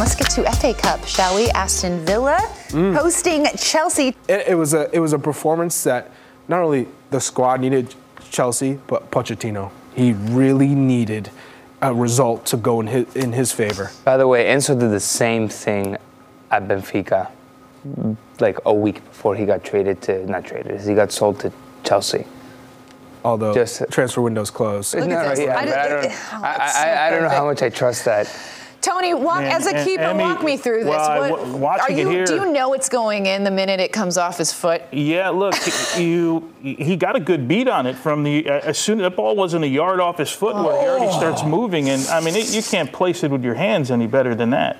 Let's get to FA Cup, shall we? Aston Villa mm. hosting Chelsea. It, it was a it was a performance that not only the squad needed Chelsea, but Pochettino. He really needed a result to go in his, in his favor. By the way, Enzo did the same thing at Benfica, like a week before he got traded to not traded, he got sold to Chelsea. Although Just- transfer windows closed. Look at this. yeah, I don't- don't, oh, I, I, I don't know how much I trust that. Tony, walk, And- as a keeper, Emi- walk me through this. well, What- watching are it you, here- Do you know it's going in the minute it comes off his foot? Yeah, look, you he got a good beat on it from the as soon as the ball wasn't a yard off his foot where he already starts oh. moving, and I mean it, you can't place it with your hands any better than that.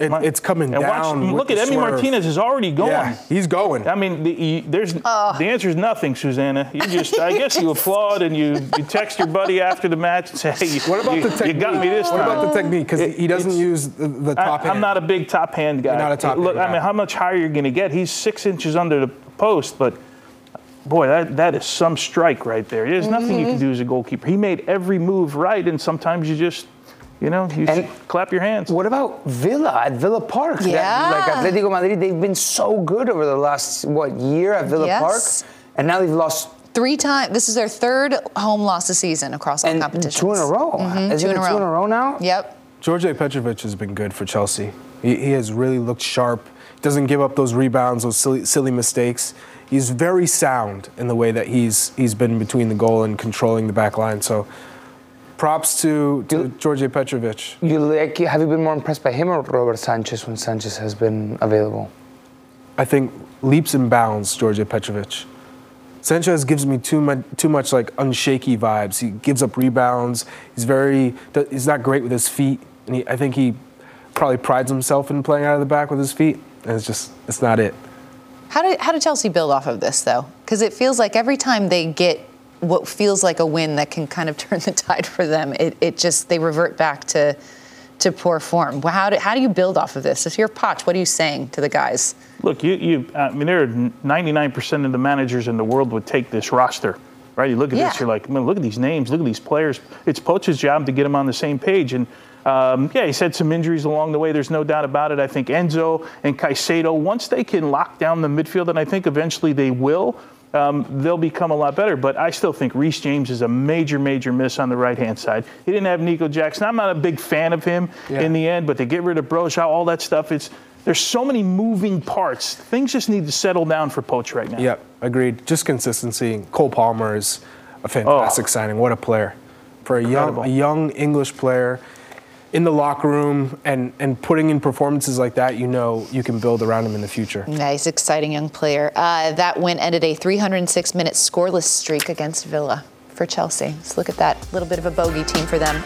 It, it's coming And watch, down. with look at Emi. Martinez is already going. Yeah, he's going. I mean, the, you, there's the answer is nothing, Susannah. You just, I guess, you applaud and you, you text your buddy after the match and say, "Hey, you, What about you, the technique? you got me this What time." about the technique? Because he doesn't use the, the I, top hand. I'm not a big top hand guy. You're not a top Look, hand I guy. mean, how much higher you're going to get? He's six inches under the post, but boy, that, that is some strike right there. There's nothing you can Mm-hmm. do as a goalkeeper. He made every move right, and sometimes you just, you know, you And- clap your hands. What about Villa at Villa Park? That- Yeah. like Atletico Madrid, they've been so good over the last what year at Villa Yes. Park, and now they've lost Three times. This is their third home loss this season across all and competitions. two in a row. Mhm, Is two in a two row. in a row now? Yep. George Petrovic has been good for Chelsea. He, he has really looked sharp. Doesn't give up those rebounds, those silly, silly mistakes. He's very sound in the way that he's he's been between the goal and controlling the back line. So, props to, to George Petrovic. You like? Have you been more impressed by him or Robert Sanchez when Sanchez has been available? I think leaps and bounds George Petrovic. Sanchez gives me too much, too much like unshaky vibes. He gives up rebounds. He's very, he's not great with his feet, and he, I think he probably prides himself in playing out of the back with his feet. And it's just, it's not it. How did how did Chelsea build off of this though? Because it feels like every time they get what feels like a win that can kind of turn the tide for them, it, it just they revert back to to poor form. How do, how do you build off of this? If you're Poch, what are you saying to the guys? Look, you, you I mean, there are 99% of the managers in the world would take this roster, right? You look at Yeah. this, you're like, man, look at these names, look at these players. It's Poch's job to get them on the same page. And um, yeah, he's had some injuries along the way. There's no doubt about it. I think Enzo and Caicedo, once they can lock down the midfield, and I think eventually they will, um, they'll become a lot better. But I still think Reece James is a major, major miss on the right hand side. He didn't have Nico Jackson. I'm not a big fan of him Yeah. in the end, but they get rid of Broja, all that stuff. It's there's so many moving parts. Things just need to settle down for Poch right now. Yep, agreed. Just consistency. Cole Palmer is a fantastic signing. What a player for a young, a young English player in the locker room and and putting in performances like that. You know, you can build around him in the future. Nice, exciting young player. Uh, that win ended a 306 minute scoreless streak against Villa for Chelsea. Let's look at that. A little bit of a bogey team for them.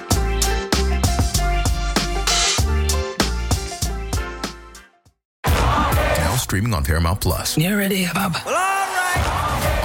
Now streaming on Paramount Plus. You ready, Bob?